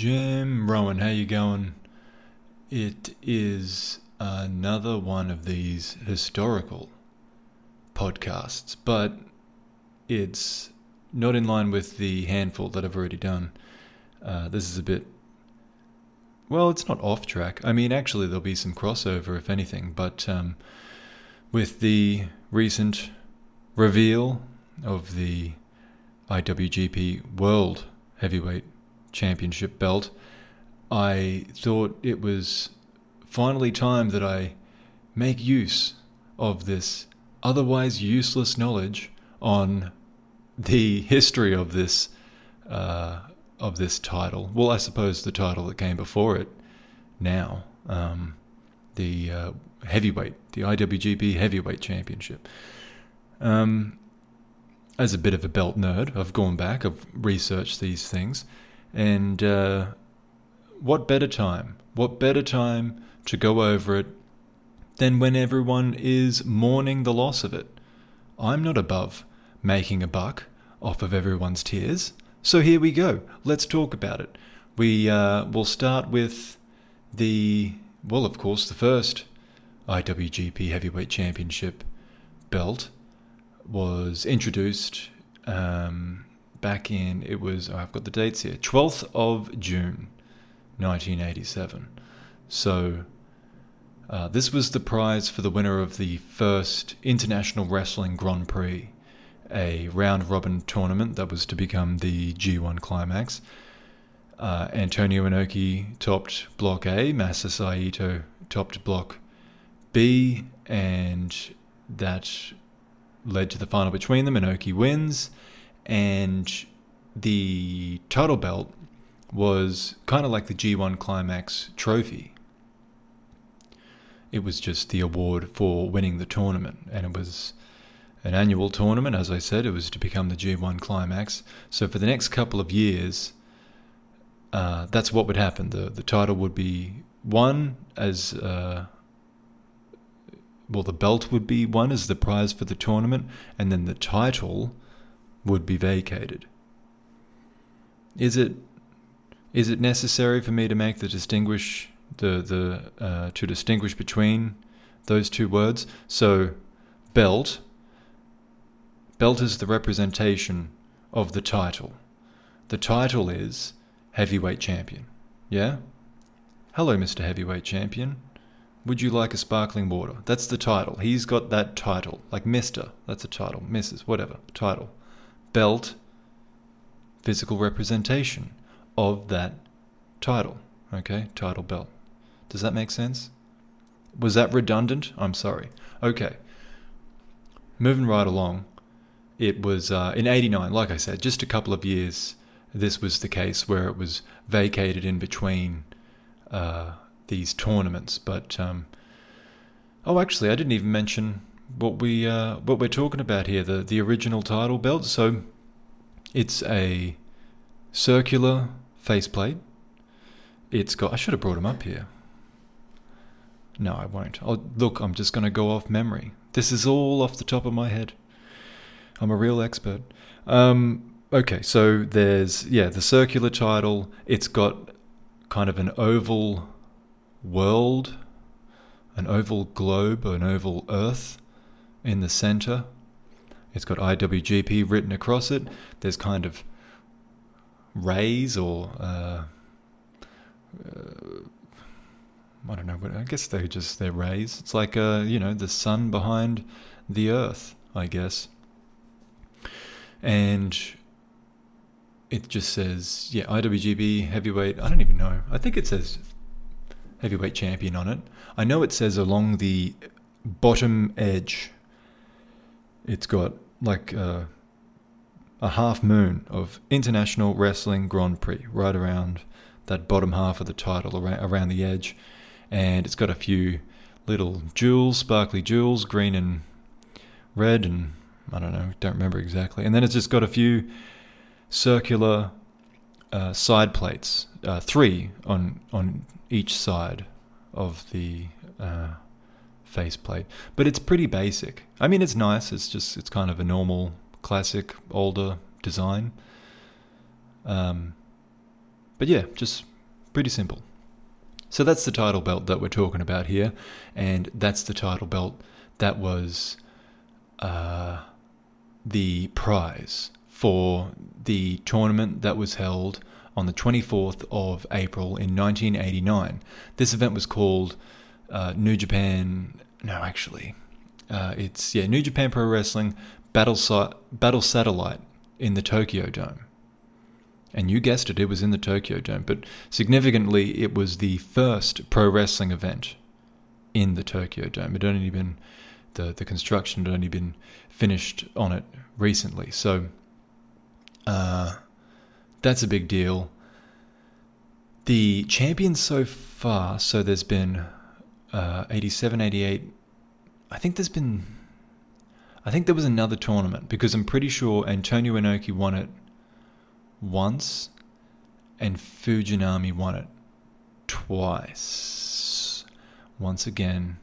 Jim Rowan, how you going? It is another one of these historical podcasts, but it's not in line with the handful that I've already done. Uh, this is a bit. Well, it's not off track. I mean, actually, there'll be some crossover, if anything, but um, with the recent reveal of the IWGP World Heavyweight Championship belt, I thought it was finally time that I make use of this otherwise useless knowledge on the history of this uh, of this title. Well, I suppose the title that came before it now, um, the uh, heavyweight, the IWGP Heavyweight Championship. Um, as a bit of a belt nerd, I've gone back, I've researched these things, and uh, what better time? What better time to go over it than when everyone is mourning the loss of it? I'm not above making a buck off of everyone's tears. So here we go. Let's talk about it. We uh, will start with the, well, of course, the first IWGP Heavyweight Championship belt was introduced um, back in, it was, oh, I've got the dates here, 12th of June, 1987. So uh, this was the prize for the winner of the first International Wrestling Grand Prix, a round robin tournament that was to become the G1 Climax. Uh, Antonio Inoki topped Block A, Masa Saito topped Block B, and that led to the final between them. Inoki wins, and the title belt was kind of like the G1 Climax trophy. It was just the award for winning the tournament, and it was an annual tournament. As I said, it was to become the G1 Climax. So for the next couple of years, uh, that's what would happen. The the title would be won as uh, well. The belt would be won as the prize for the tournament, and then the title would be vacated. Is it is it necessary for me to make the distinguish the the uh, to distinguish between those two words? So, belt. Belt is the representation of the title. The title is heavyweight champion. Yeah. Hello, Mr. Heavyweight Champion. Would you like a sparkling water? That's the title. He's got that title, like Mister. That's a title. Mrs. Whatever title. Belt. Physical representation of that title. Okay, title belt. Does that make sense? Was that redundant? I'm sorry. Okay. Moving right along, it was uh, in 89, like I said, just a couple of years, this was the case where it was vacated in between uh, these tournaments. But, um, oh, actually, I didn't even mention what, we, uh, what we're talking about here the, the original title belt. So it's a circular faceplate. It's got. I should have brought them up here. No, I won't. Oh, look, I'm just going to go off memory. This is all off the top of my head. I'm a real expert. Um, okay, so there's yeah the circular title. It's got kind of an oval world, an oval globe, an oval Earth in the center. It's got IWGP written across it. There's kind of rays or uh, uh, I don't know, but I guess they're just they're rays. It's like uh, you know the sun behind the earth, I guess. And it just says yeah IWGP heavyweight. I don't even know. I think it says heavyweight champion on it. I know it says along the bottom edge. It's got like. Uh, a half moon of International Wrestling Grand Prix right around that bottom half of the title, around the edge. And it's got a few little jewels, sparkly jewels, green and red, and I don't know, don't remember exactly. And then it's just got a few circular uh, side plates, uh, three on on each side of the uh, faceplate. But it's pretty basic. I mean, it's nice. It's just it's kind of a normal classic, older design. Um, but yeah, just pretty simple. So that's the title belt that we're talking about here, and that's the title belt that was uh, the prize for the tournament that was held on the 24th of April in 1989. This event was called uh, New Japan. No, actually, uh, it's yeah New Japan Pro Wrestling Battle Battle Satellite in the Tokyo Dome. And you guessed it, it was in the Tokyo Dome. But significantly, it was the first pro wrestling event in the Tokyo Dome. It only been the the construction had only been finished on it recently. So uh, that's a big deal. The champions so far, so there's been uh, 87, 88. I think there's been. I think there was another tournament because I'm pretty sure Antonio Inoki won it once and Fujinami won it twice. Once again,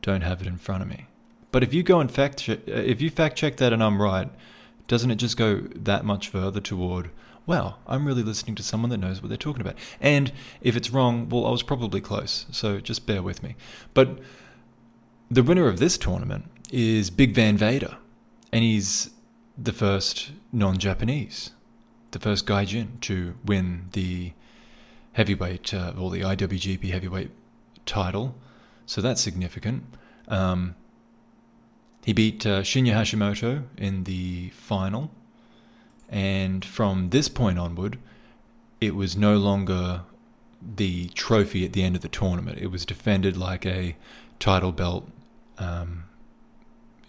don't have it in front of me. But if you go and fact check, if you fact check that and I'm right, doesn't it just go that much further toward, wow, I'm really listening to someone that knows what they're talking about? And if it's wrong, well, I was probably close, so just bear with me. But the winner of this tournament is Big Van Vader, and he's the first non Japanese, the first Gaijin to win the heavyweight uh, or the IWGP heavyweight title. So that's significant. Um, he beat uh, Shinya Hashimoto in the final, and from this point onward, it was no longer the trophy at the end of the tournament. It was defended like a title belt, um,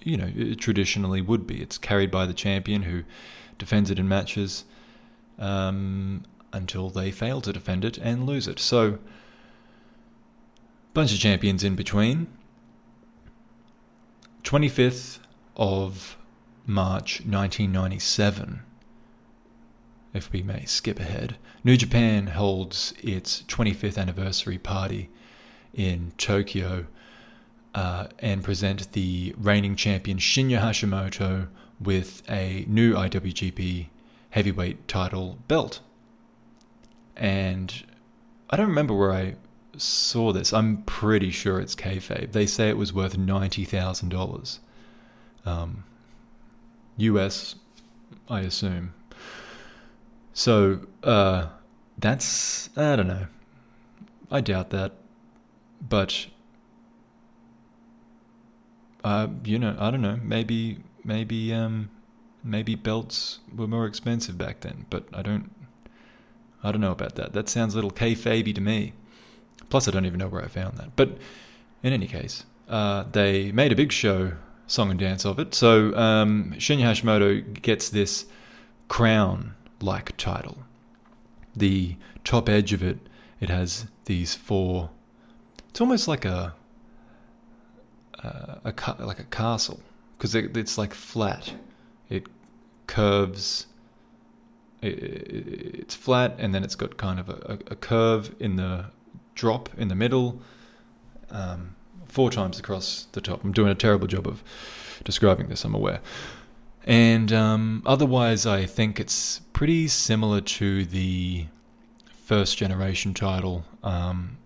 you know, it traditionally would be. It's carried by the champion who defends it in matches um, until they fail to defend it and lose it. So, bunch of champions in between. 25th of March 1997, if we may skip ahead, New Japan holds its 25th anniversary party in Tokyo uh, and present the reigning champion Shinya Hashimoto with a new IWGP heavyweight title belt. And I don't remember where I saw this. I'm pretty sure it's kayfabe. They say it was worth ninety thousand um, dollars, U.S. I assume. So uh, that's I don't know. I doubt that, but uh, you know I don't know. Maybe maybe um, maybe belts were more expensive back then, but I don't. I don't know about that. That sounds a little kayfabe to me. Plus, I don't even know where I found that. But in any case, uh, they made a big show, song and dance of it. So um, Shinya Hashimoto gets this crown like title. The top edge of it, it has these four. It's almost like a uh, a like a castle because it, it's like flat. It curves. It, it's flat, and then it's got kind of a, a curve in the drop in the middle, um, four times across the top. I'm doing a terrible job of describing this, I'm aware. And um, otherwise, I think it's pretty similar to the first generation title, um,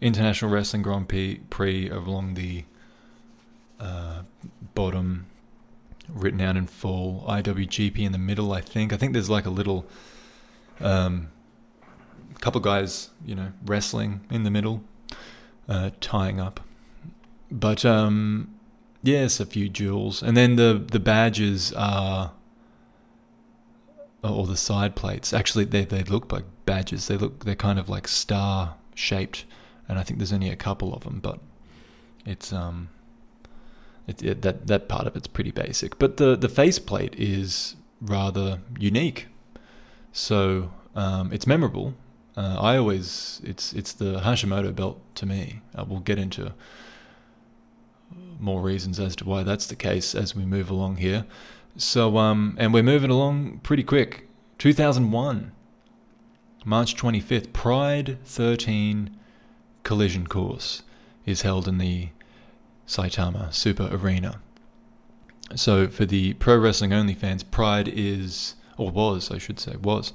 International Wrestling Grand Prix along the uh, bottom, written out in full, IWGP in the middle, I think. I think there's like a little um, couple guys, you know, wrestling in the middle, uh, tying up. But um, yes, a few jewels, and then the the badges are, or the side plates. Actually, they they look like badges. They look they're kind of like star shaped, and I think there's only a couple of them, but it's um. It, it, that that part of it's pretty basic, but the the faceplate is rather unique. So um, it's memorable uh, I always it's it's the Hashimoto belt to me. Uh, we'll get into more reasons as to why that's the case as we move along here. So um, and we're moving along pretty quick. 2001, March 25th, Pride 13 collision course is held in the Saitama Super Arena. So for the pro wrestling only fans, Pride is or was, I should say, was.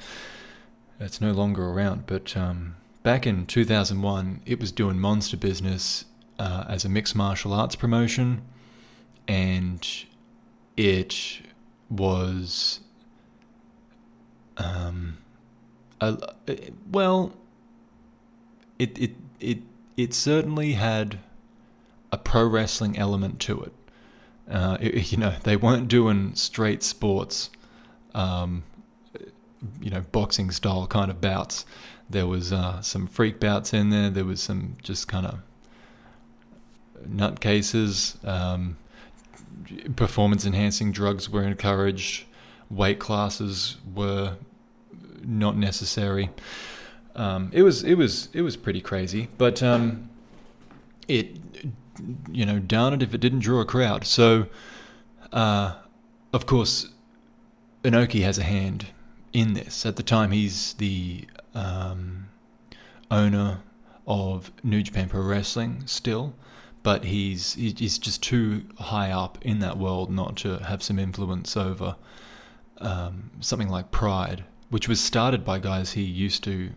It's no longer around, but um, back in 2001, it was doing monster business uh, as a mixed martial arts promotion, and it was, um, a, well, it it it it certainly had a pro wrestling element to it. Uh, it you know, they weren't doing straight sports, um, you know, boxing style kind of bouts. There was uh, some freak bouts in there. There was some just kind of nutcases. Um, performance enhancing drugs were encouraged. Weight classes were not necessary. Um, it was it was it was pretty crazy, but um, it you know darn it if it didn't draw a crowd. So uh, of course, Inoki has a hand in this. At the time, he's the um, owner of New Japan Pro Wrestling still, but he's he's just too high up in that world not to have some influence over um, something like Pride, which was started by guys he used to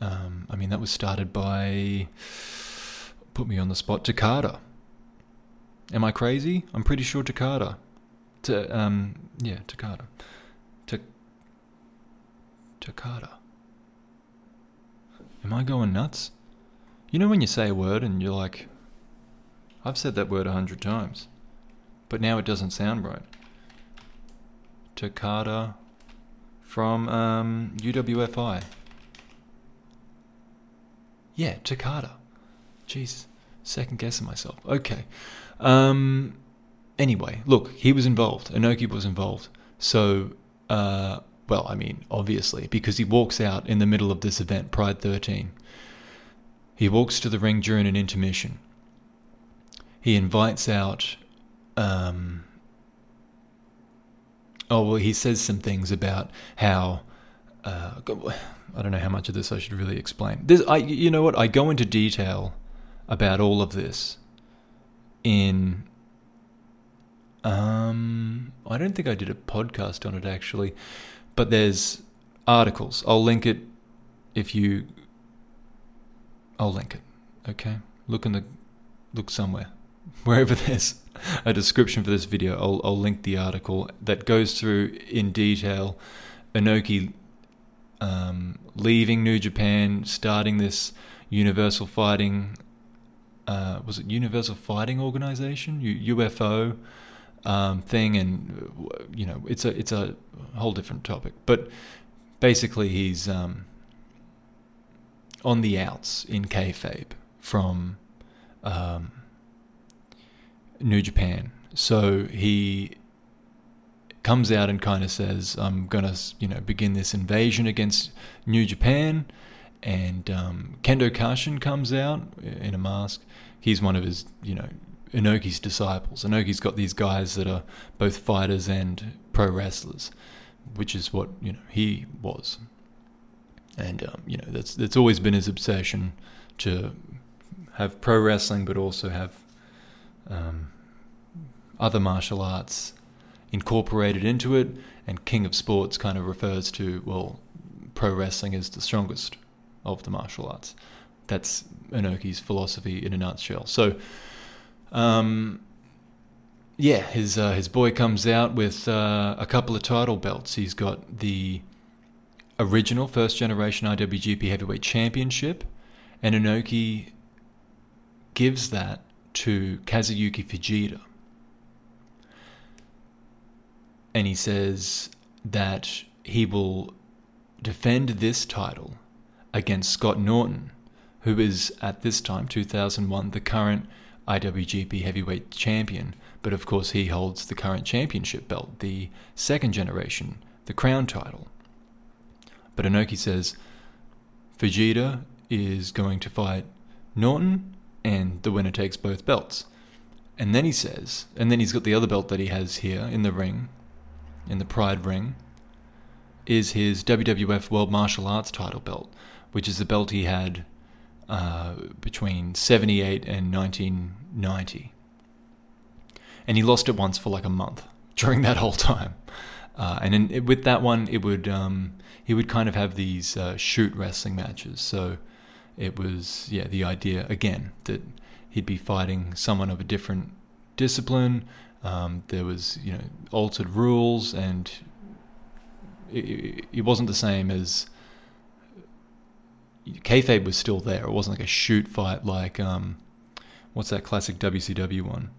um, I mean, that was started by, put me on the spot, Takada. Am I crazy? I'm pretty sure Takada. To, um, yeah, Takada. To, Takada. Am I going nuts? You know when you say a word and you're like, I've said that word a hundred times, but now it doesn't sound right. Takada from um, UWFI. Yeah, Takada. Jesus, second guessing myself. Okay. Um, anyway, look, he was involved. Inoki was involved. So, uh, well, I mean, obviously, because he walks out in the middle of this event, Pride 13. He walks to the ring during an intermission. He invites out. Um, oh, well, he says some things about how. Uh, I don't know how much of this I should really explain. This, I, you know what? I go into detail about all of this in. Um, I don't think I did a podcast on it actually, but there's articles. I'll link it if you. I'll link it. Okay, look in the look somewhere, wherever there's a description for this video. I'll I'll link the article that goes through in detail. Inoki um, leaving New Japan, starting this Universal Fighting. Uh, was it Universal Fighting Organization U- UFO um, thing? And you know, it's a it's a whole different topic. But basically, he's um, on the outs in kayfabe from um, New Japan. So he comes out and kind of says, "I'm gonna, you know, begin this invasion against New Japan." And um, Kendo Kashin comes out in a mask. He's one of his, you know, Inoki's disciples. Inoki's got these guys that are both fighters and pro wrestlers, which is what you know he was. And um, you know that's that's always been his obsession to have pro wrestling, but also have um, other martial arts incorporated into it, and King of Sports kind of refers to, well, pro wrestling is the strongest of the martial arts. That's Inoki's philosophy in a nutshell. So, um, yeah, his uh, his boy comes out with uh, a couple of title belts. He's got the original first generation IWGP Heavyweight Championship, and Inoki gives that to Kazuyuki Fujita and he says that he will defend this title against Scott Norton, who is at this time, 2001, the current IWGP Heavyweight Champion. But of course, he holds the current championship belt, the second generation, the Crown title. But Inoki says Fujita is going to fight Norton, and the winner takes both belts. And then he says, and then he's got the other belt that he has here in the ring, in the Pride ring is his WWF World Martial Arts title belt, which is the belt he had uh, between 78 and 1990. And he lost it once for like a month during that whole time. Uh, and in, with that one, it would um, he would kind of have these uh, shoot wrestling matches. So it was yeah the idea again that he'd be fighting someone of a different discipline. Um, there was you know altered rules, and it, it wasn't the same as kayfabe was still there. It wasn't like a shoot fight like um, what's that classic WCW one?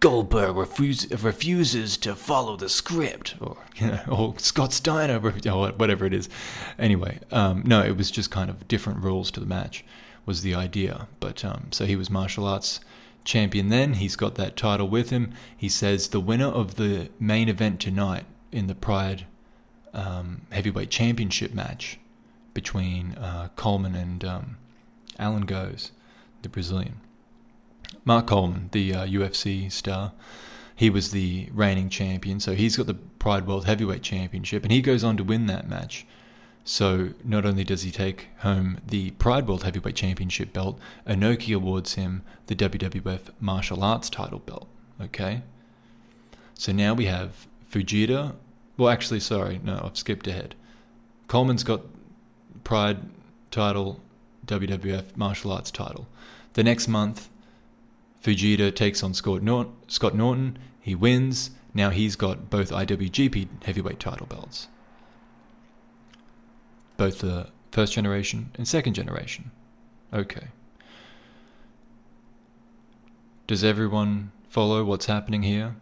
Goldberg refuse, refuses to follow the script, or you know, or Scott Steiner, or whatever it is. Anyway, um, no, it was just kind of different rules to the match was the idea. But um, so he was martial arts champion then. He's got that title with him. He says the winner of the main event tonight in the Pride um, heavyweight championship match between uh, Coleman and um, Allan Goes, the Brazilian. Mark Coleman, the uh, UFC star, he was the reigning champion, so he's got the Pride World Heavyweight Championship, and he goes on to win that match. So not only does he take home the Pride World Heavyweight Championship belt, Inoki awards him the WWF Martial Arts title belt. Okay. So now we have Fujita. Well, actually, sorry, no, I've skipped ahead. Coleman's got Pride title, WWF Martial Arts title. The next month, Fujita takes on Scott Norton. He wins. Now he's got both IWGP heavyweight title belts. Both the first generation and second generation. Okay. Does everyone follow what's happening here?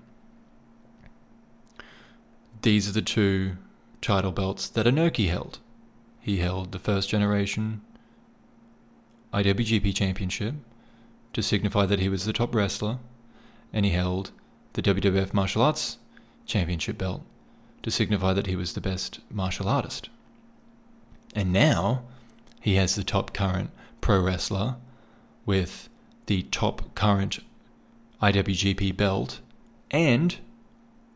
These are the two title belts that Inoki held. He held the first generation IWGP Championship to signify that he was the top wrestler, and he held the WWF Martial Arts Championship belt to signify that he was the best martial artist. And now he has the top current pro wrestler with the top current IWGP belt and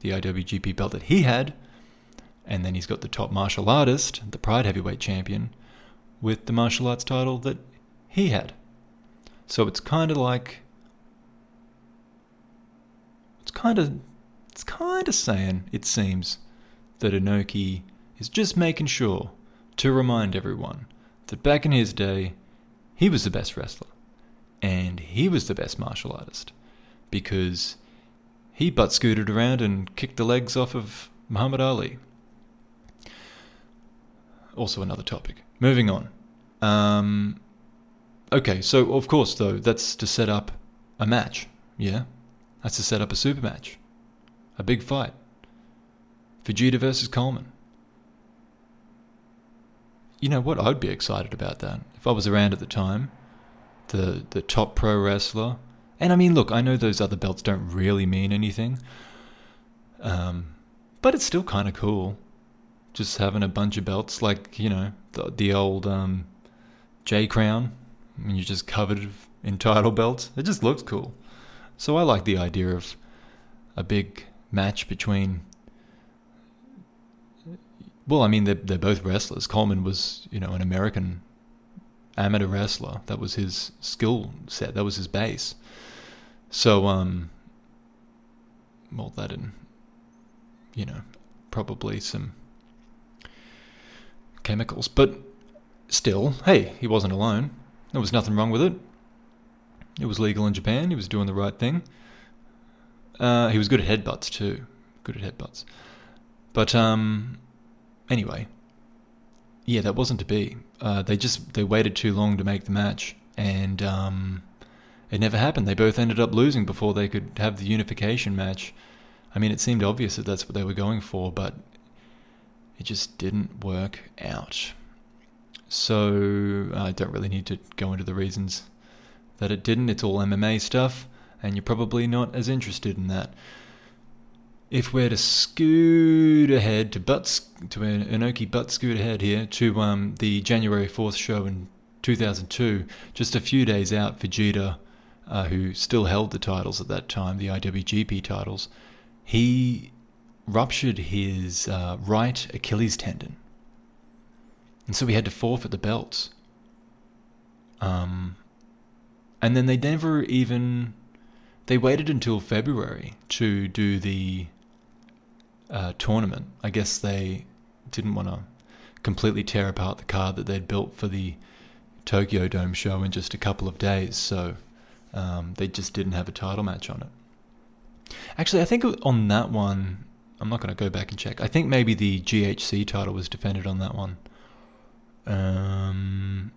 the IWGP belt that he had. And then he's got the top martial artist, the Pride Heavyweight Champion, with the martial arts title that he had. So it's kind of like it's kind of it's kind of saying it seems that Inoki is just making sure to remind everyone that back in his day he was the best wrestler and he was the best martial artist because he butt scooted around and kicked the legs off of Muhammad Ali. Also, another topic. Moving on. Um, okay, so of course, though, that's to set up a match. Yeah? That's to set up a super match. A big fight. Fujita versus Coleman. You know what? I'd be excited about that. If I was around at the time, the, the top pro wrestler and I mean, look, I know those other belts don't really mean anything, um, but it's still kind of cool. Just having a bunch of belts, like you know, the, the old um, J Crown. Mean, you're just covered in title belts. It just looks cool. So I like the idea of a big match between. Well, I mean, they're, they're both wrestlers. Coleman was, you know, an American amateur wrestler. That was his skill set. That was his base. So, um, well, that and, you know, probably some chemicals. But still, hey, he wasn't alone. There was nothing wrong with it. It was legal in Japan. He was doing the right thing. Uh, he was good at headbutts too. Good at headbutts. But um, anyway, yeah, that wasn't to be. Uh, they just they waited too long to make the match, and um, it never happened. They both ended up losing before they could have the unification match. I mean, it seemed obvious that that's what they were going for, but it just didn't work out. So I don't really need to go into the reasons that it didn't. It's all MMA stuff, and you're probably not as interested in that. If we're to scoot ahead to butt to an Inoki butt scoot ahead here to um, the January fourth show in 2002, just a few days out, Fujita uh, who still held the titles at that time, the IWGP titles, he ruptured his uh, right Achilles tendon. And so we had to forfeit the belts. Um, and then they never even. They waited until February to do the uh, tournament. I guess they didn't want to completely tear apart the card that they'd built for the Tokyo Dome show in just a couple of days, so um, they just didn't have a title match on it. Actually, I think on that one, I'm not going to go back and check. I think maybe the GHC title was defended on that one. Um,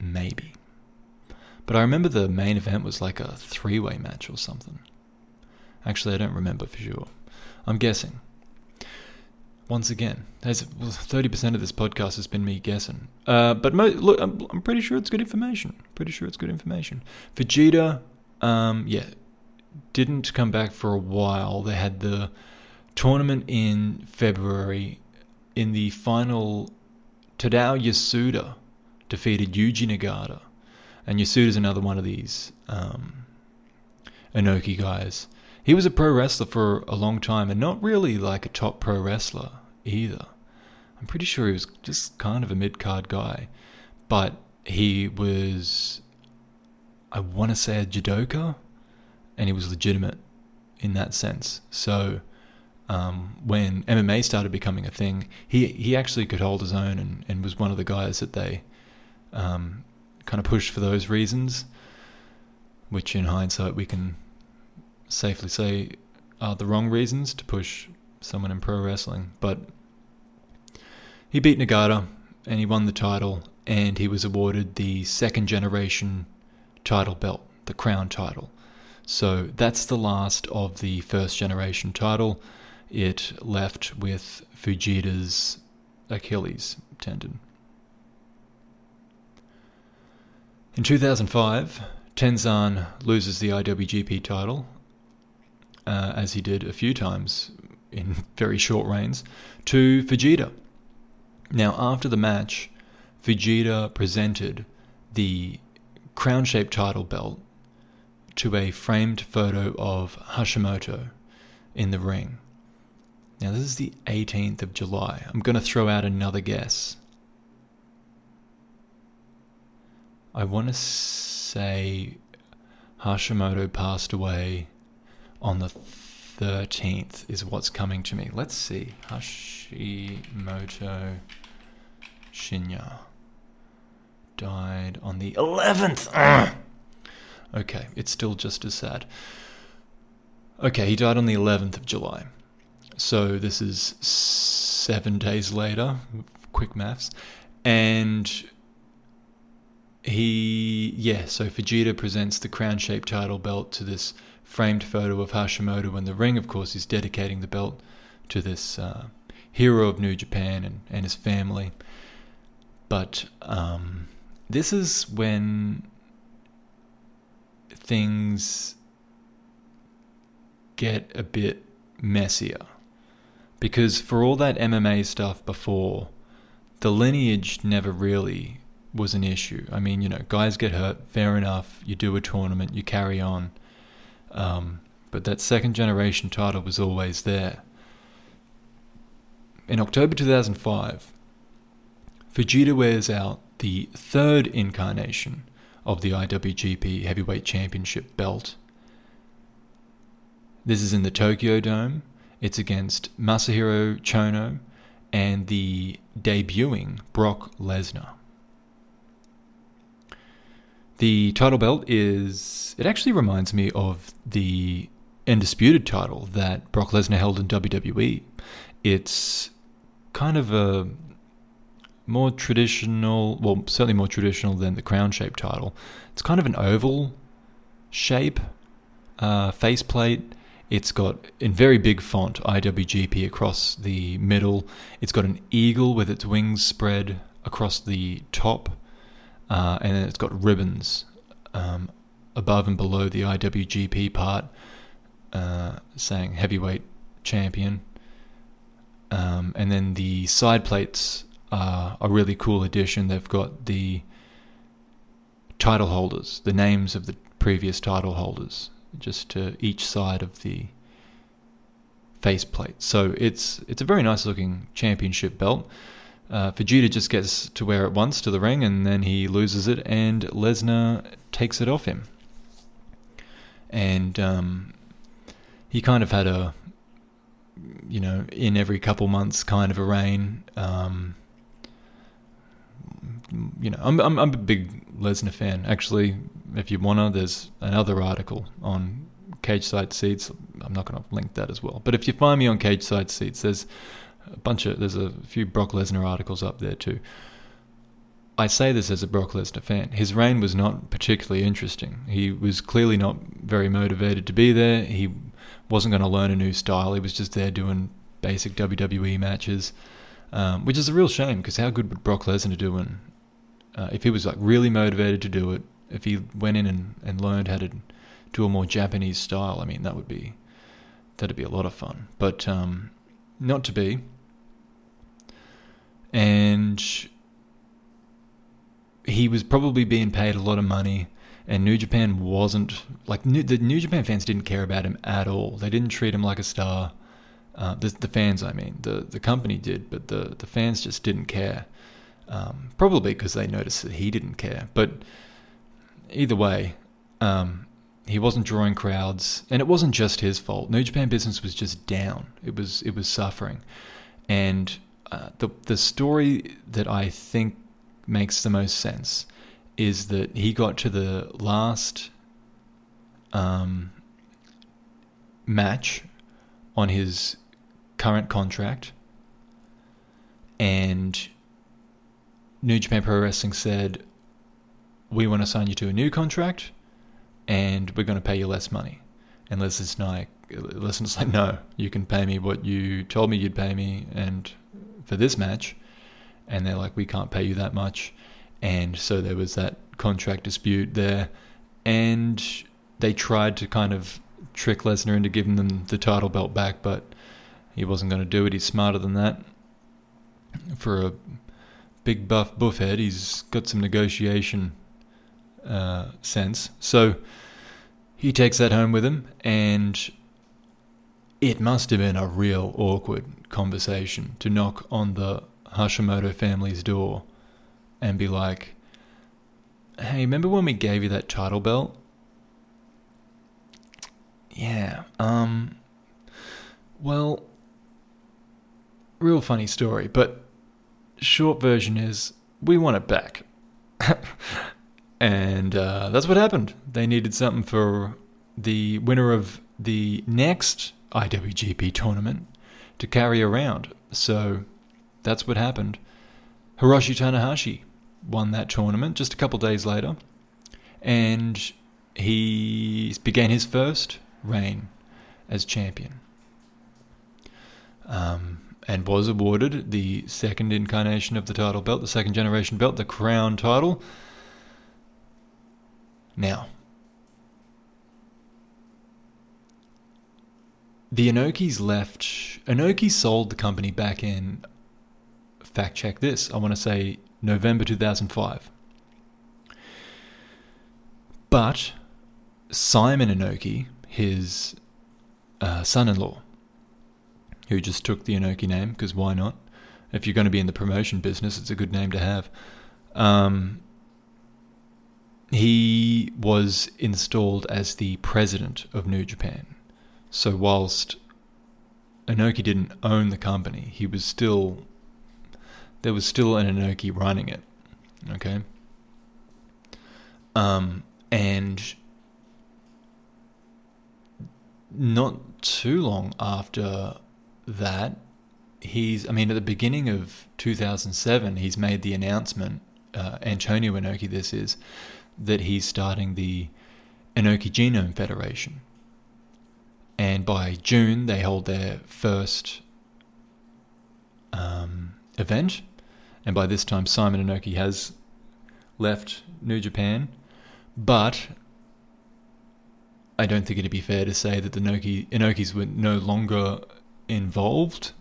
maybe. But I remember the main event was like a three way match or something. Actually, I don't remember for sure. I'm guessing. Once again, there's thirty percent of this podcast has been me guessing. Uh, but mo- look, I'm, I'm, pretty sure it's good information. Pretty sure it's good information. Fujita, um, yeah, didn't come back for a while. They had the tournament in February. In the final, Tadao Yasuda defeated Yuji Nagata, and Yasuda's another one of these um, Inoki guys he was a pro wrestler for a long time and not really like a top pro wrestler either. I'm pretty sure he was just kind of a mid card guy. But he was, I want to say, a judoka, and he was legitimate in that sense. So um, when MMA started becoming a thing, he, he actually could hold his own and, and was one of the guys that they um, kind of pushed for those reasons, which in hindsight we can safely say are the wrong reasons to push someone in pro wrestling. But he beat Nagata and he won the title, and he was awarded the second generation title belt, the crown title. So that's the last of the first generation title. It left with Fujita's Achilles tendon. In 2005, Tenzan loses the IWGP title uh, as he did a few times in very short reigns, to Fujita. Now, after the match, Fujita presented the crown shaped title belt to a framed photo of Hashimoto in the ring. Now, this is the 18th of July. I'm going to throw out another guess. I want to say Hashimoto passed away on the 13th is what's coming to me. Let's see. Hashimoto Shinya died on the 11th. Ugh. Okay, it's still just as sad. Okay, he died on the 11th of July. So this is seven days later. Quick maths. And he, yeah, so Fujita presents the crown shaped title belt to this framed photo of Hashimoto and the ring, of course, is dedicating the belt to this uh, hero of New Japan and, and his family. But um, this is when things get a bit messier. Because for all that MMA stuff before, the lineage never really was an issue. I mean, you know, guys get hurt, fair enough. You do a tournament, you carry on. Um, but that second generation title was always there. In October 2005, Fujita wears out the third incarnation of the IWGP Heavyweight Championship belt. This is in the Tokyo Dome. It's against Masahiro Chono and the debuting Brock Lesnar. The title belt is. It actually reminds me of the Undisputed title that Brock Lesnar held in WWE. It's kind of a more traditional, well, certainly more traditional than the crown shaped title. It's kind of an oval shape, uh, faceplate. It's got in very big font IWGP across the middle. It's got an eagle with its wings spread across the top uh, and then it's got ribbons um, above and below the IWGP part uh, saying heavyweight champion. Um, and then the side plates are a really cool addition. They've got the title holders, the names of the previous title holders, just to each side of the faceplate. So it's it's a very nice looking championship belt. Uh, Fujita just gets to wear it once to the ring and then he loses it, and Lesnar takes it off him. And um, he kind of had a you know, in every couple months kind of a reign. Um, you know, I'm, I'm, I'm a big Lesnar fan. Actually, if you wanna, there's another article on Cageside Seats. I'm not going to link that as well. But if you find me on Cageside Seats, there's a bunch of there's a few Brock Lesnar articles up there too. I say this as a Brock Lesnar fan. His reign was not particularly interesting. He was clearly not very motivated to be there. He wasn't going to learn a new style. He was just there doing basic WWE matches, um, which is a real shame because how good would Brock Lesnar do in, uh, if he was like really motivated to do it? If he went in and, and learned how to do a more Japanese style, I mean that would be that'd be a lot of fun. But um, not to be. And he was probably being paid a lot of money, and New Japan wasn't like New, the New Japan fans didn't care about him at all. They didn't treat him like a star. Uh, the, the fans, I mean, the the company did, but the the fans just didn't care. Um, probably because they noticed that he didn't care. But either way, um, he wasn't drawing crowds, and it wasn't just his fault. New Japan business was just down. It was it was suffering, and uh, the the story that I think makes the most sense is that he got to the last um, match on his current contract, and New Japan Pro Wrestling said, "We want to sign you to a new contract, and we're going to pay you less money." And Lesnar's like, Lesnar's like, "No, you can pay me what you told me you'd pay me, and for this match." and they're like, we can't pay you that much. And so there was that contract dispute there. And they tried to kind of trick Lesnar into giving them the title belt back, but he wasn't going to do it. He's smarter than that. For a big buff buffhead, he's got some negotiation uh, sense. So he takes that home with him, and it must have been a real awkward conversation to knock on the Hashimoto family's door and be like, hey, remember when we gave you that title belt? Yeah, um, well, real funny story, but short version is we want it back. and uh, that's what happened. They needed something for the winner of the next IWGP tournament to carry around. So that's what happened. Hiroshi Tanahashi won that tournament just a couple days later, and he began his first reign as champion. Um, and was awarded the second incarnation of the title belt, the second generation belt, the crown title. Now, the Inokis left. Inoki sold the company back in fact check this. I want to say November 2005. But Simon Inoki, his uh, son in law, who just took the Inoki name, because why not? If you're going to be in the promotion business, it's a good name to have. Um, he was installed as the president of New Japan. So, whilst Inoki didn't own the company, he was still there was still an Inoki running it. Okay. Um, and not too long after that, he's, I mean, at the beginning of 2007, he's made the announcement, uh, Antonio Inoki, this is, that he's starting the Inoki Genome Federation. And by June, they hold their first um, event and by this time Simon Inoki has left New Japan, but I don't think it'd be fair to say that the Inoki, Inokis were no longer involved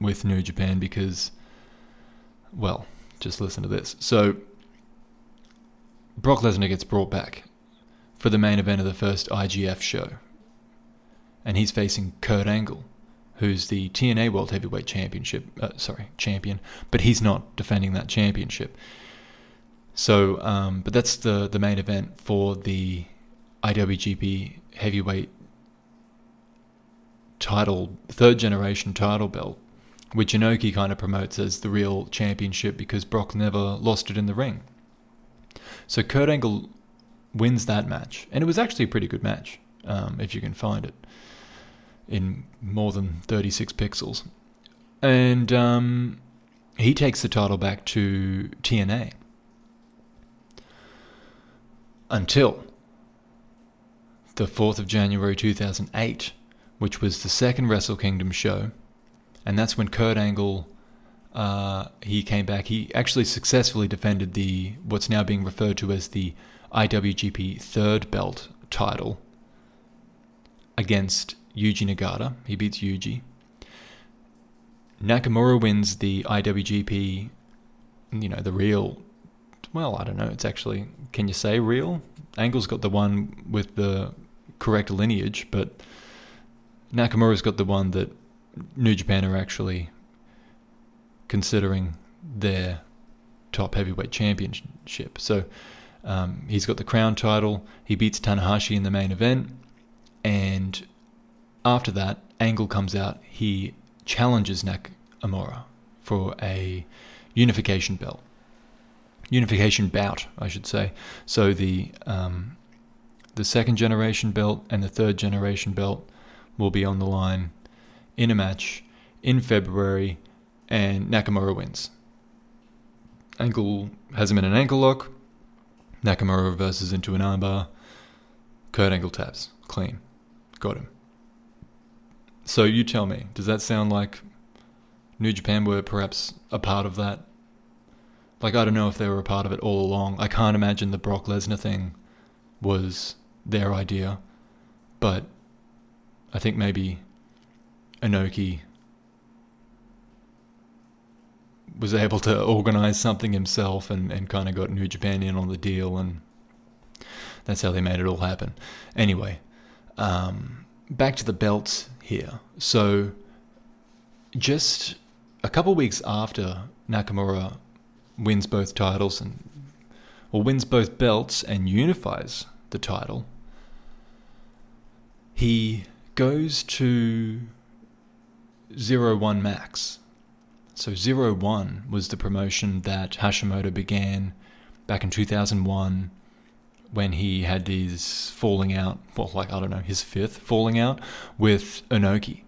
with New Japan because, well, just listen to this. So, Brock Lesnar gets brought back for the main event of the first IGF show, and he's facing Kurt Angle who's the TNA World Heavyweight Championship, uh, sorry, champion, but he's not defending that championship. So, um, but that's the the main event for the IWGP Heavyweight title, third generation title belt, which Inoki kind of promotes as the real championship because Brock never lost it in the ring. So Kurt Angle wins that match, and it was actually a pretty good match, um, if you can find it, in more than 36 pixels. And um, he takes the title back to TNA until the 4th of January 2008, which was the second Wrestle Kingdom show, and that's when Kurt Angle uh, he came back. He actually successfully defended the what's now being referred to as the IWGP Third Belt title against Yuji Nagata. He beats Yuji. Nakamura wins the IWGP, you know, the real. Well, I don't know. It's actually, can you say real? Angle's got the one with the correct lineage, but Nakamura's got the one that New Japan are actually considering their top heavyweight championship. So um, he's got the crown title. He beats Tanahashi in the main event, and after that, Angle comes out. He challenges Nakamura for a unification belt, unification bout, I should say. So the um, the second generation belt and the third generation belt will be on the line in a match in February, and Nakamura wins. Angle has him in an ankle lock. Nakamura reverses into an armbar. Kurt Angle taps. Clean. Got him. So you tell me, does that sound like New Japan were perhaps a part of that? Like, I don't know if they were a part of it all along. I can't imagine the Brock Lesnar thing was their idea. But I think maybe Inoki was able to organize something himself and, and kind of got New Japan in on the deal, and that's how they made it all happen. Anyway, um, back to the belts here. So, just a couple weeks after Nakamura wins both titles and or wins both belts and unifies the title, he goes to Zero One Max. So Zero One was the promotion that Hashimoto began back in 2001 when he had his falling out, well, like, I don't know, his fifth falling out with Inoki.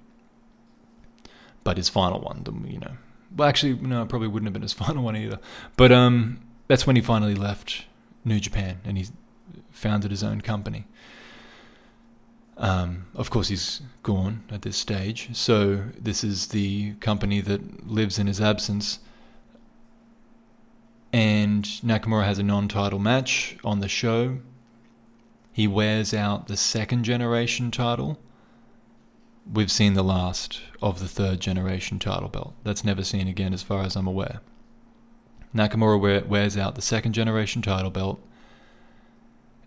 But his final one, you know. Well, actually, no, probably wouldn't have been his final one either. But um, that's when he finally left New Japan and he founded his own company. Um, of course, he's gone at this stage, so this is the company that lives in his absence. And Nakamura has a non title match on the show. He wears out the second generation title. We've seen the last of the third generation title belt. That's never seen again, as far as I'm aware. Nakamura wears out the second generation title belt,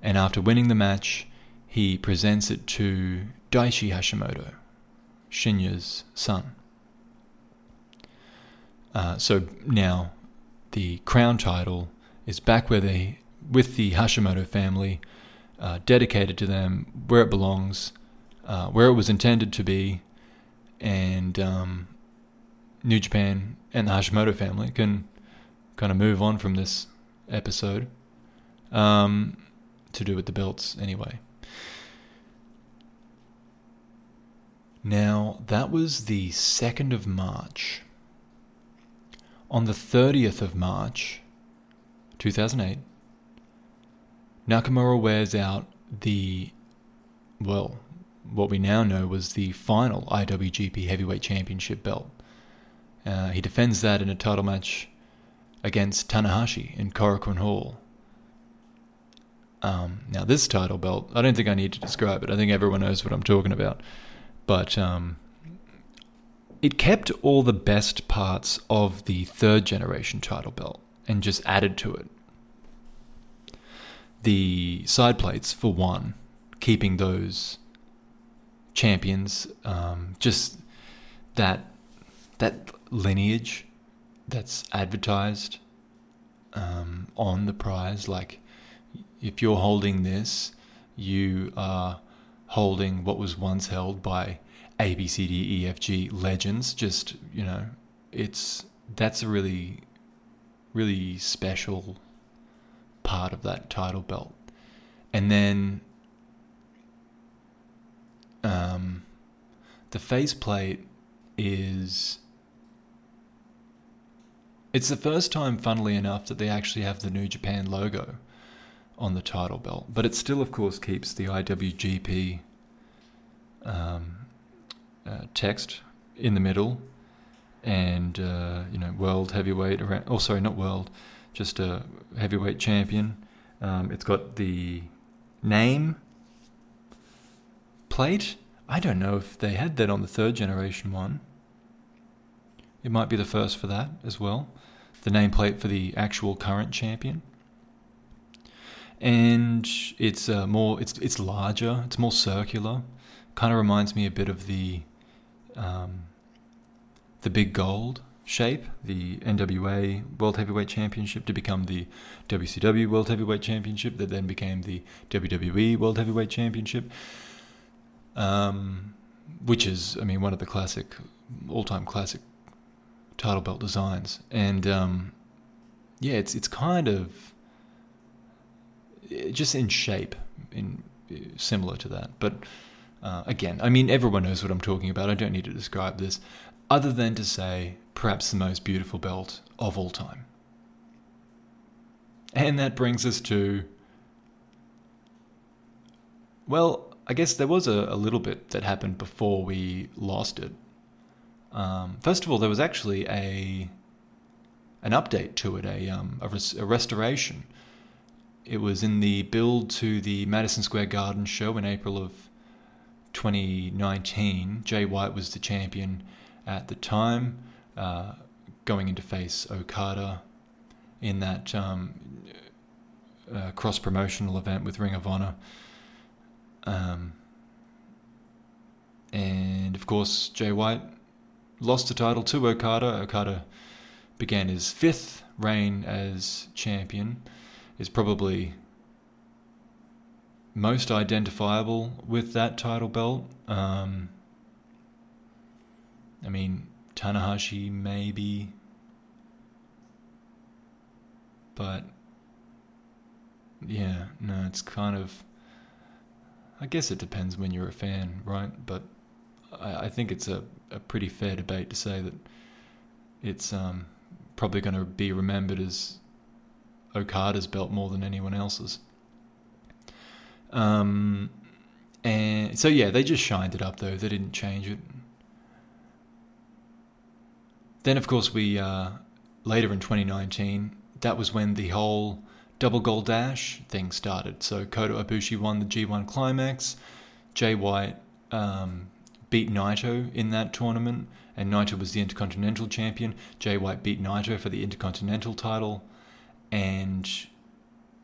and after winning the match, he presents it to Daichi Hashimoto, Shinya's son. Uh, so now the crown title is back where they, with the Hashimoto family, uh, dedicated to them, where it belongs, uh, where it was intended to be, and um, New Japan and the Hashimoto family can kind of move on from this episode um, to do with the belts anyway. Now, that was the 2nd of March. On the 30th of March, 2008, Nakamura wears out the, well, what we now know was the final IWGP Heavyweight Championship belt. Uh, he defends that in a title match against Tanahashi in Korakuen Hall. Um, now, this title belt, I don't think I need to describe it. I think everyone knows what I'm talking about but um, it kept all the best parts of the third generation title belt and just added to it. The side plates, for one, keeping those champions, um, just that that lineage that's advertised um, on the prize. Like, if you're holding this, you are holding what was once held by A B C D E F G legends. Just you know, it's that's a really, really special part of that title belt. And then um, the faceplate is. It's the first time, funnily enough, that they actually have the New Japan logo on the title belt, but it still, of course, keeps the IWGP um, uh, text in the middle, and uh, you know, world heavyweight. Around, oh, sorry, not world, just a heavyweight champion. Um, it's got the name plate. I don't know if they had that on the third generation one. It might be the first for that as well. The nameplate for the actual current champion. And it's uh, more, it's it's larger, it's more circular. Kind of reminds me a bit of the um, the big gold shape, the NWA World Heavyweight Championship, to become the WCW World Heavyweight Championship, that then became the WWE World Heavyweight Championship, um, which is, I mean, one of the classic, all-time classic title belt designs, and um, yeah, it's it's kind of just in shape, in similar to that, but. Uh, again, I mean, everyone knows what I'm talking about. I don't need to describe this, other than to say perhaps the most beautiful belt of all time. And that brings us to. Well, I guess there was a, a little bit that happened before we lost it. Um, first of all, there was actually a an update to it, a, um, a, res- a restoration. It was in the build to the Madison Square Garden show in April of 2019. Jay White was the champion at the time uh, going into face Okada in that um, uh, cross promotional event with Ring of Honor. Um, and of course, Jay White lost the title to Okada. Okada began his fifth reign as champion, is probably most identifiable with that title belt. Um, I mean, Tanahashi, maybe. But yeah, no, it's kind of. I guess it depends when you're a fan, right? But I, I think it's a, a pretty fair debate to say that it's um, probably going to be remembered as Okada's belt more than anyone else's. Um, and so yeah, they just shined it up though. They didn't change it. Then, of course, we uh, later in 2019, that was when the whole double gold dash thing started. So Kota Ibushi won the G1 Climax. Jay White um, beat Naito in that tournament, and Naito was the Intercontinental Champion. Jay White beat Naito for the Intercontinental title, and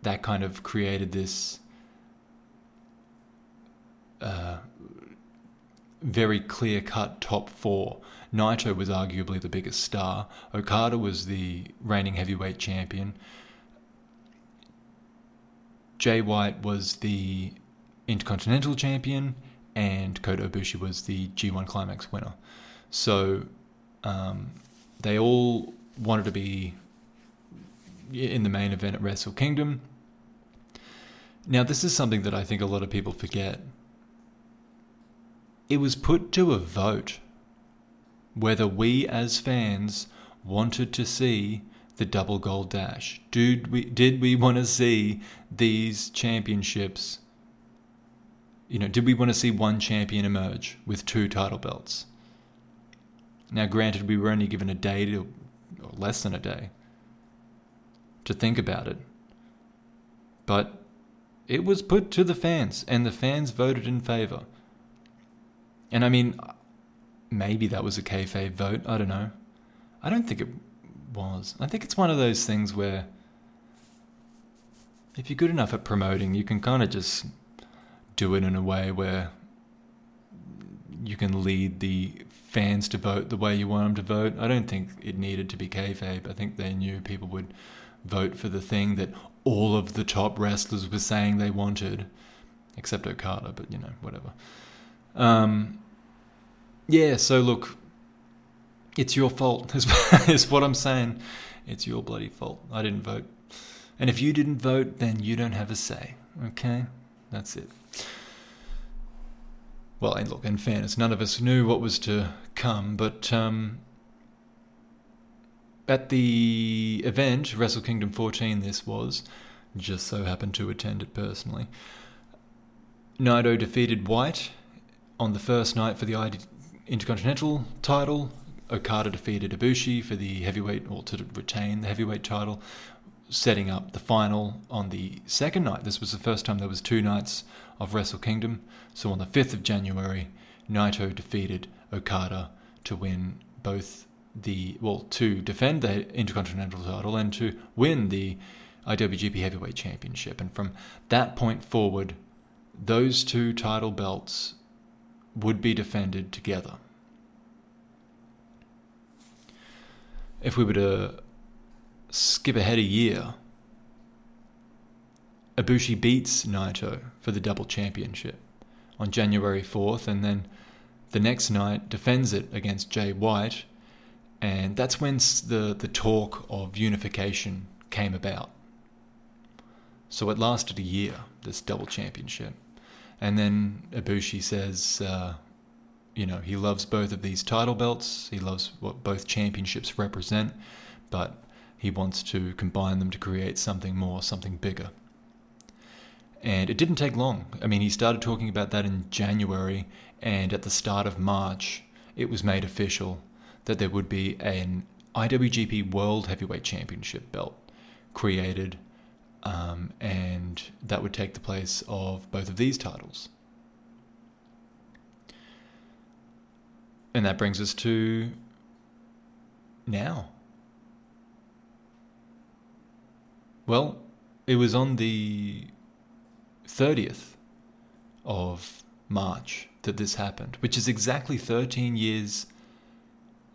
that kind of created this uh, very clear cut top four Naito was arguably the biggest star. Okada was the reigning heavyweight champion. Jay White was the Intercontinental champion, and Kota Ibushi was the G1 Climax winner. So um, they all wanted to be in the main event at Wrestle Kingdom. Now, this is something that I think a lot of people forget. It was put to a vote whether we as fans wanted to see the double gold dash. Did we did we want to see these championships? You know, did we want to see one champion emerge with two title belts? Now, granted, we were only given a day to, or less than a day to think about it, but it was put to the fans, and the fans voted in favor. And I mean, maybe that was a kayfabe vote. I don't know. I don't think it was. I think it's one of those things where if you're good enough at promoting, you can kind of just do it in a way where you can lead the fans to vote the way you want them to vote. I don't think it needed to be kayfabe. I think they knew people would vote for the thing that all of the top wrestlers were saying they wanted, except Okada, but you know, whatever. Um, yeah, so look, it's your fault, is, is what I'm saying. It's your bloody fault. I didn't vote. And if you didn't vote, then you don't have a say. Okay? That's it. Well, and look, in fairness, none of us knew what was to come, but um, at the event, Wrestle Kingdom 14, this was, just so happened to attend it personally. Naito defeated White on the first night for the Intercontinental title. Okada defeated Ibushi for the heavyweight, or to retain the heavyweight title, setting up the final on the second night. This was the first time there was two nights of Wrestle Kingdom. So on the 5th of January, Naito defeated Okada to win both the well to defend the Intercontinental title and to win the IWGP Heavyweight Championship. And from that point forward, those two title belts would be defended together. If we were to skip ahead a year, Ibushi beats Naito for the double championship on January 4th, and then the next night defends it against Jay White and that's when the, the talk of unification came about. So it lasted a year, this double championship. And then Ibushi says, uh, you know, he loves both of these title belts, he loves what both championships represent, but he wants to combine them to create something more, something bigger. And it didn't take long. I mean, he started talking about that in January, and at the start of March, it was made official that there would be an IWGP World Heavyweight Championship belt created, um, and that would take the place of both of these titles. And that brings us to now. Well, it was on the 30th of March that this happened, which is exactly 13 years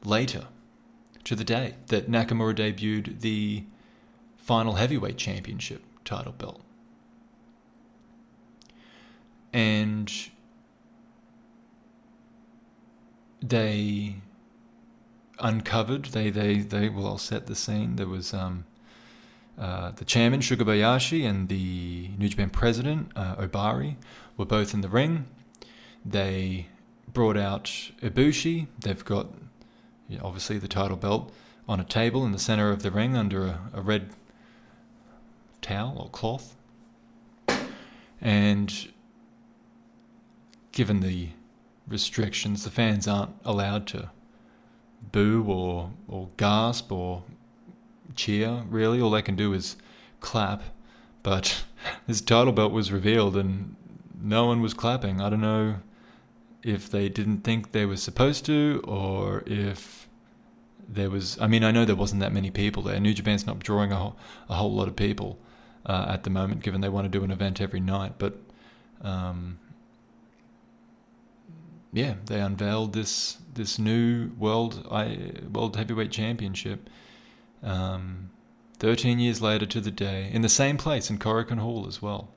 later to the day that Nakamura debuted the final heavyweight championship title belt. And they uncovered, they, they, they, well, I'll set the scene. There was um, uh, the chairman, Sugabayashi, and the New Japan president, uh, Obari, were both in the ring. They brought out Ibushi. They've got obviously the title belt on a table in the center of the ring under a, a red towel or cloth. And given the restrictions, the fans aren't allowed to boo or, or gasp or cheer, really. All they can do is clap. But this title belt was revealed and no one was clapping. I don't know if they didn't think they were supposed to, or if there was. I mean, I know there wasn't that many people there. New Japan's not drawing a whole, a whole lot of people uh, at the moment, given they want to do an event every night. But um, yeah, they unveiled this this new world I, world heavyweight championship. Um, Thirteen years later to the day, in the same place in Korakuen Hall as well.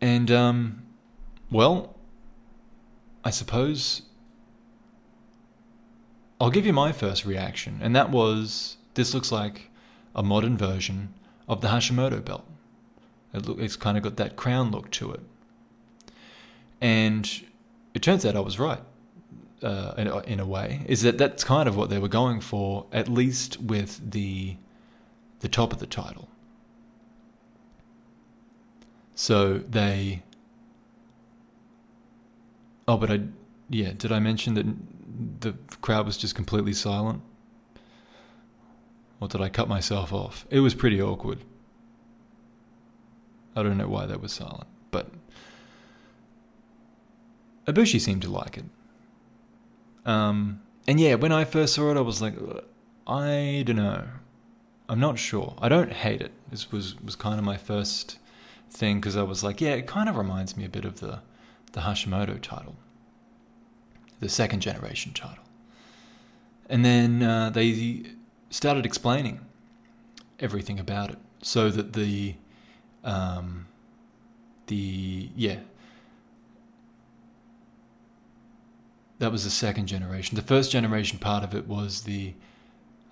And um, well, I suppose I'll give you my first reaction, and that was this looks like a modern version of the Hashimoto belt. It look, it's kind of got that crown look to it. And it turns out I was right uh, in, in a way, is that that's kind of what they were going for, at least with the the top of the title. So they Oh, but I, yeah, did I mention that the crowd was just completely silent? Or did I cut myself off? It was pretty awkward. I don't know why they were silent, but Ibushi seemed to like it. Um, and yeah, when I first saw it, I was like, I don't know. I'm not sure. I don't hate it. This was was kind of my first thing because I was like, yeah, it kind of reminds me a bit of the the Hashimoto title, the second generation title. And then uh, they started explaining everything about it so that the um, the yeah that was the second generation. The first generation part of it was the,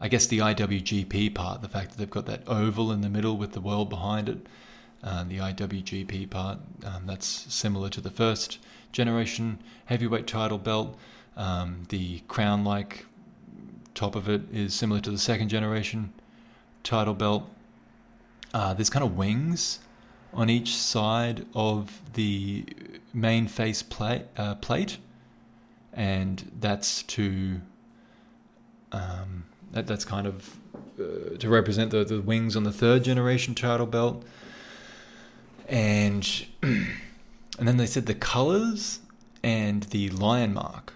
I guess, the IWGP part, the fact that they've got that oval in the middle with the world behind it. Uh, the IWGP part, um, that's similar to the first generation heavyweight title belt. Um, the crown like top of it is similar to the second generation title belt. Uh, there's kind of wings on each side of the main face plate, uh, plate and that's to um, that, that's kind of uh, to represent the, the wings on the third generation title belt and and then they said the colors and the lion mark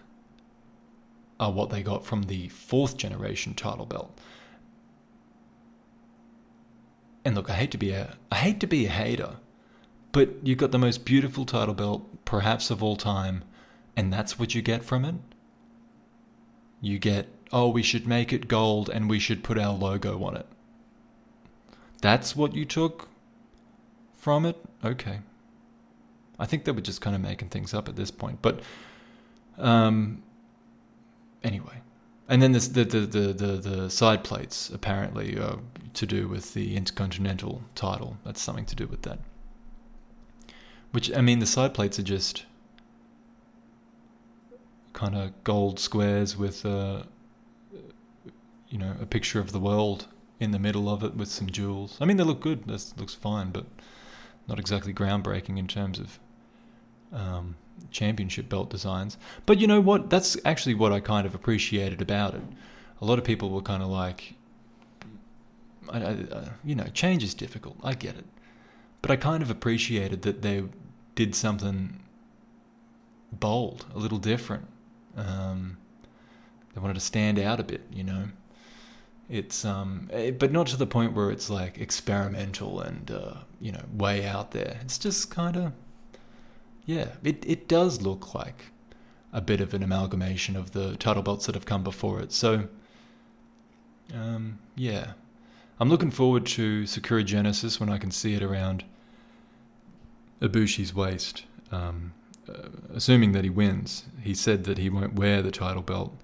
are what they got from the fourth generation title belt and look i hate to be a i hate to be a hater but you've got the most beautiful title belt perhaps of all time and that's what you get from it? You get, oh, we should make it gold and we should put our logo on it. That's what you took from it? Okay. I think they were just kind of making things up at this point. But um, anyway. And then this, the, the, the, the, the side plates apparently are to do with the Intercontinental title. That's something to do with that. Which, I mean, the side plates are just kind of gold squares with a, you know, a picture of the world in the middle of it with some jewels. I mean, they look good. That looks fine, but not exactly groundbreaking in terms of um, championship belt designs. But you know what? That's actually what I kind of appreciated about it. A lot of people were kind of like, I, I, uh, you know, change is difficult. I get it, but I kind of appreciated that they did something bold, a little different. Um, they wanted to stand out a bit, you know. It's um, it, eh, but not to the point where it's like experimental and uh, you know way out there. It's just kind of, yeah. It it does look like a bit of an amalgamation of the title belts that have come before it. So, um, yeah, I'm looking forward to Sakura Genesis when I can see it around Ibushi's waist. Um, uh, assuming that he wins, he said that he won't wear the title belt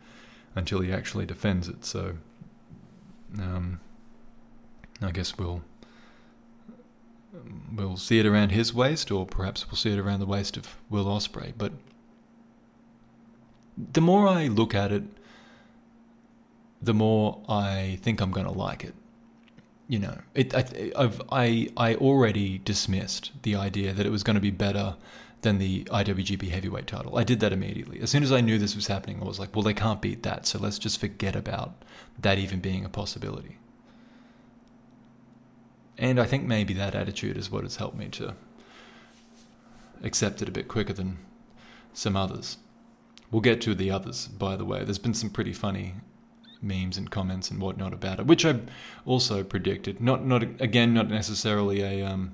until he actually defends it. So, um, I guess we'll we'll see it around his waist, or perhaps we'll see it around the waist of Will Ospreay. But the more I look at it, the more I think I'm going to like it. You know, it, I, I've, I, I already dismissed the idea that it was going to be better than the IWGP Heavyweight title. I did that immediately. As soon as I knew this was happening, I was like, well, they can't beat that, so let's just forget about that even being a possibility. And I think maybe that attitude is what has helped me to accept it a bit quicker than some others. We'll get to the others, by the way. There's been some pretty funny memes and comments and whatnot about it, which I also predicted. Not, not again, not necessarily a um,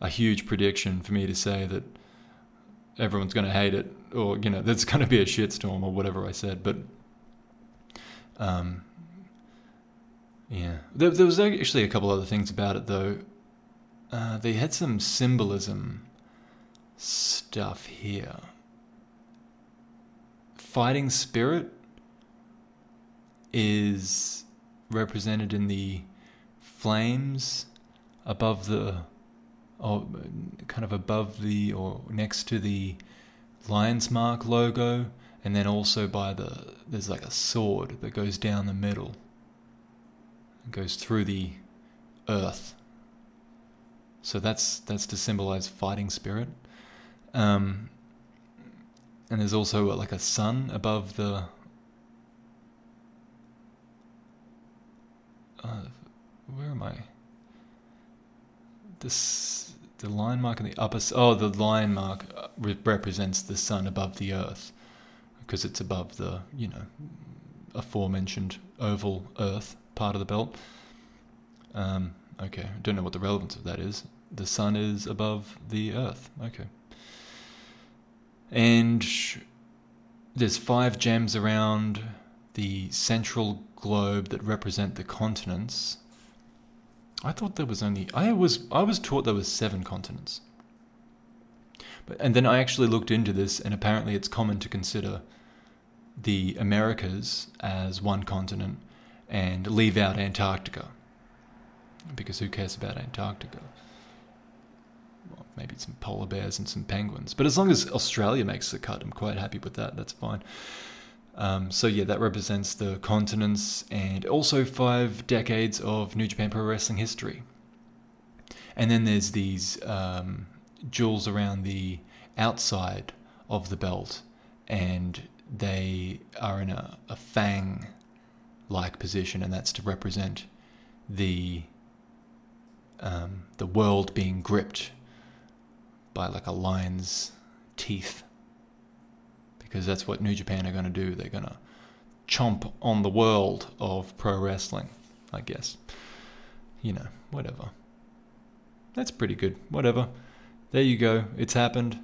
a huge prediction for me to say that everyone's going to hate it, or you know, there's going to be a shitstorm or whatever I said. But um, yeah, there, there, was actually a couple other things about it though. Uh, they had some symbolism stuff here. Fighting spirit is represented in the flames above the or kind of above the or next to the Lion's Mark logo, and then also by the there's like a sword that goes down the middle. Goes through the earth. So that's that's to symbolize fighting spirit. Um, and there's also like a sun above the. Uh, where am I? This the lion mark in the upper oh the lion mark uh, represents the sun above the earth because it's above the you know aforementioned oval earth part of the belt. Um, okay i don't know what the relevance of that is. The sun is above the earth. Okay. And there's five gems around the central globe that represent the continents. I thought there was only I was I was taught there was seven continents. But and then I actually looked into this and apparently it's common to consider the Americas as one continent and leave out Antarctica. Because who cares about Antarctica? Well, maybe some polar bears and some penguins. But as long as Australia makes the cut, I'm quite happy with that. That's fine. Um, so yeah, that represents the continents and also five decades of New Japan Pro Wrestling history. And then there's these um, jewels around the outside of the belt, and they are in a, a fang like position, and that's to represent the um, the world being gripped by like a lion's teeth, because that's what New Japan are going to do. They're going to chomp on the world of pro wrestling, I guess. You know, whatever. That's pretty good. Whatever. There you go. It's happened.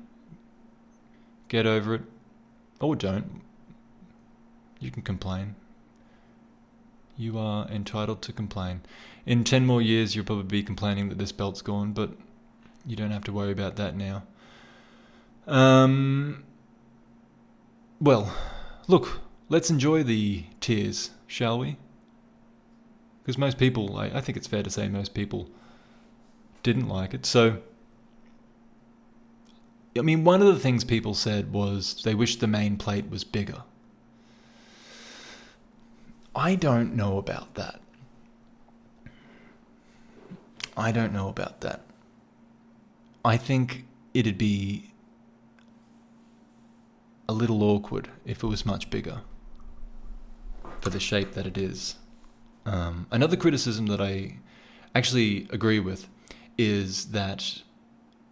Get over it. Or don't. You can complain. You are entitled to complain. In 10 more years, you'll probably be complaining that this belt's gone, but you don't have to worry about that now. Um, well, look, let's enjoy the tears, shall we? Because most people, I, I think it's fair to say, most people didn't like it. So, I mean, one of the things people said was they wished the main plate was bigger. I don't know about that. I don't know about that. I think it'd be a little awkward if it was much bigger for the shape that it is. Um, another criticism that I actually agree with is that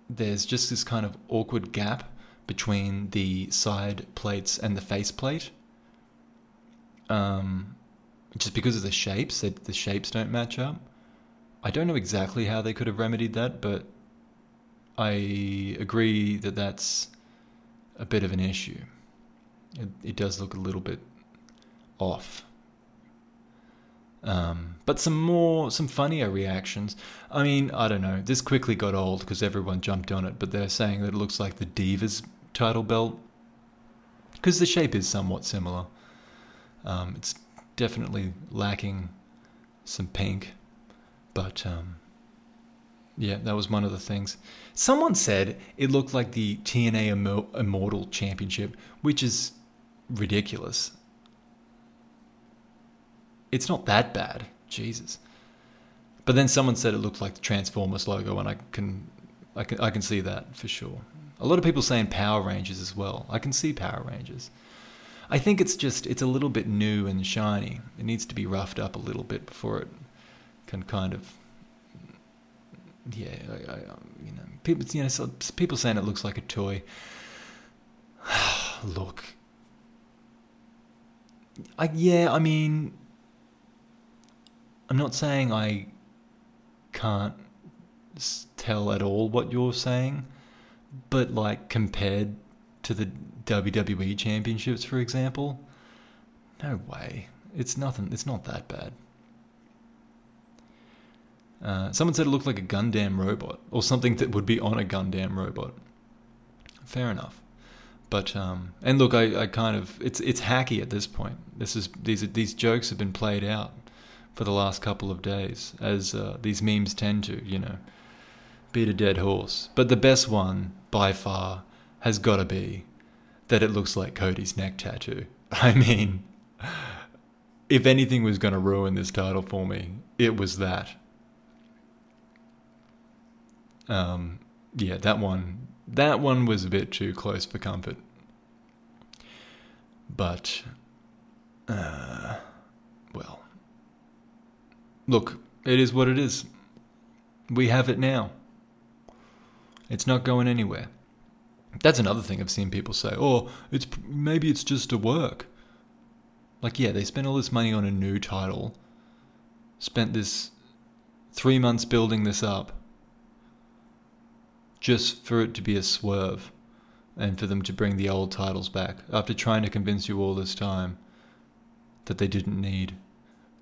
there's just this kind of awkward gap between the side plates and the face plate. Um, just because of the shapes, that the shapes don't match up. I don't know exactly how they could have remedied that, but I agree that that's a bit of an issue. It, it does look a little bit off. Um, but some more, some funnier reactions. I mean, I don't know. This quickly got old because everyone jumped on it, but they're saying that it looks like the Divas title belt because the shape is somewhat similar. Um, it's definitely lacking some pink, but um, yeah, that was one of the things. Someone said it looked like the TNA Immortal Championship, which is ridiculous it's not that bad. Jesus. But then someone said it looked like the Transformers logo, and I can, I can, I can see that for sure. A lot of people saying Power Rangers as well. I can see Power Rangers. I think it's just it's a little bit new and shiny. It needs to be roughed up a little bit before it can kind of, yeah, I, I, um, you know, people, you know, so people saying it looks like a toy. Look, I, yeah, I mean, I'm not saying I can't tell at all what you're saying, but like compared to the WWE championships, for example, no way. It's nothing. It's not that bad. Uh, someone said it looked like a Gundam robot or something that would be on a Gundam robot. Fair enough. But um, and look, I, I kind of it's it's hacky at this point. This is these these jokes have been played out for the last couple of days, as uh, these memes tend to, you know, beat a dead horse. But the best one, by far, has got to be that it looks like Cody's neck tattoo. I mean, if anything was going to ruin this title for me, it was that. Um, yeah, that one, that one was a bit too close for comfort. But, uh, well, Look, it is what it is. We have it now. It's not going anywhere. That's another thing I've seen people say. Oh, it's maybe it's just a work. Like, yeah, they spent all this money on a new title, spent this three months building this up, just for it to be a swerve, and for them to bring the old titles back after trying to convince you all this time that they didn't need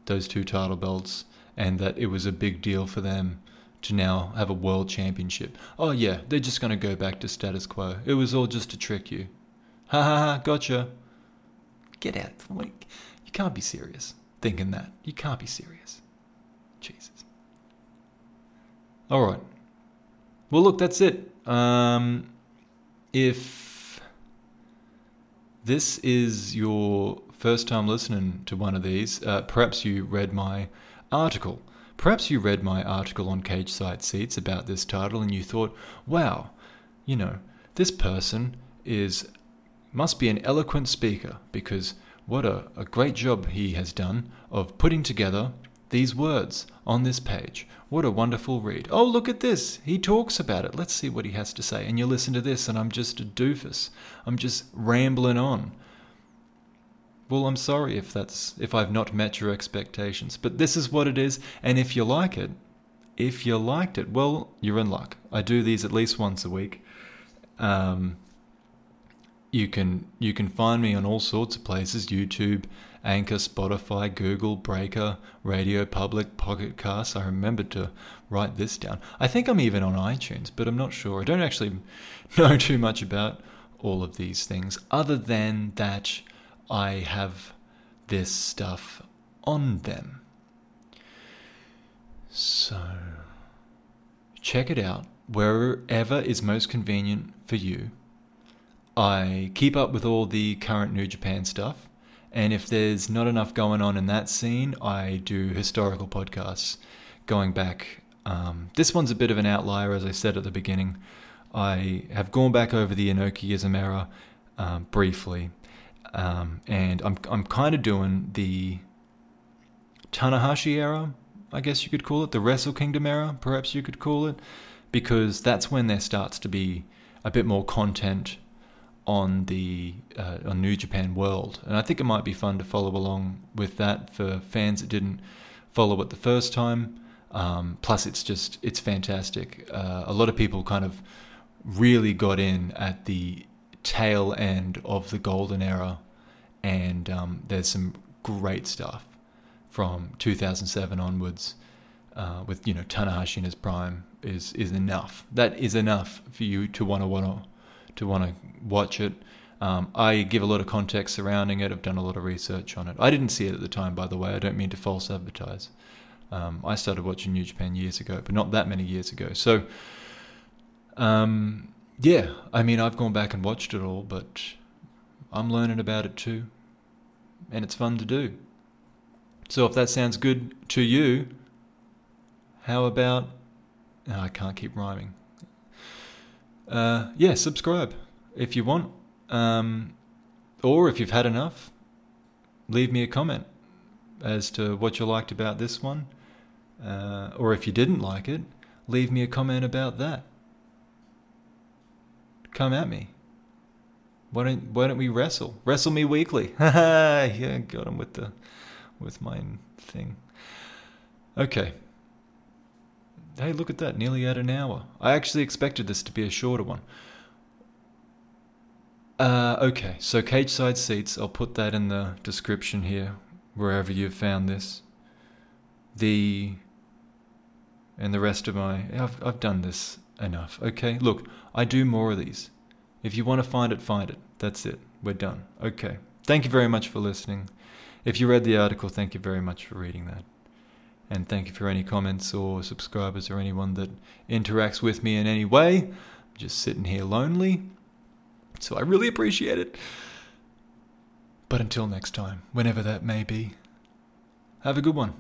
those two title belts and that it was a big deal for them to now have a world championship. Oh, yeah, they're just going to go back to status quo. It was all just to trick you. Ha ha ha, gotcha. Get out. Like, you can't be serious thinking that. You can't be serious. Jesus. All right. Well, look, that's it. Um, if this is your first time listening to one of these, uh, perhaps you read my article. Perhaps you read my article on Cageside Seats about this title and you thought, wow, you know, this person is must be an eloquent speaker because what a, a great job he has done of putting together these words on this page. What a wonderful read. Oh, look at this. He talks about it. Let's see what he has to say. And you listen to this, and I'm just a doofus. I'm just rambling on. Well, I'm sorry if that's if I've not met your expectations, but this is what it is, and if you like it, if you liked it, well, you're in luck. I do these at least once a week. Um, you can you can find me on all sorts of places: YouTube, Anchor, Spotify, Google, Breaker, RadioPublic, Pocket Casts. I remembered to write this down. I think I'm even on iTunes, but I'm not sure. I don't actually know too much about all of these things, other than that I have this stuff on them. So check it out wherever is most convenient for you. I keep up with all the current New Japan stuff, and if there's not enough going on in that scene, I do historical podcasts going back. Um, this one's a bit of an outlier, as I said at the beginning. I have gone back over the Inokiism era um, briefly, um, and I'm I'm kind of doing the Tanahashi era, I guess you could call it, the Wrestle Kingdom era, perhaps you could call it because that's when there starts to be a bit more content on the uh, on New Japan World, and I think it might be fun to follow along with that for fans that didn't follow it the first time. Um, plus, it's just it's fantastic. Uh, a lot of people kind of really got in at the tail end of the golden era, and um, there's some great stuff from 2007 onwards uh, with you know Tanahashi in his prime is is enough. That is enough for you to want to want to want to watch it. Um, I give a lot of context surrounding it. I've done a lot of research on it. I didn't see it at the time, by the way. I don't mean to false advertise. Um, I started watching New Japan years ago, but not that many years ago. So, um, yeah, I mean, I've gone back and watched it all, but I'm learning about it too, and it's fun to do. So, if that sounds good to you, how about. Oh, I can't keep rhyming. Uh, yeah, subscribe if you want. Um, or if you've had enough, leave me a comment as to what you liked about this one. Uh, or if you didn't like it, leave me a comment about that. Come at me. Why don't Why don't we wrestle? Wrestle me weakly. yeah, got him with the with my thing. Okay. Hey, look at that, nearly at an hour. I actually expected this to be a shorter one. Uh, okay, so Cageside Seats, I'll put that in the description here, wherever you've found this. The. And the rest of my. I've, I've done this enough. Okay, look, I do more of these. If you want to find it, find it. That's it. We're done. Okay. Thank you very much for listening. If you read the article, thank you very much for reading that. And thank you for any comments or subscribers or anyone that interacts with me in any way. I'm just sitting here lonely. So I really appreciate it. But until next time, whenever that may be, have a good one.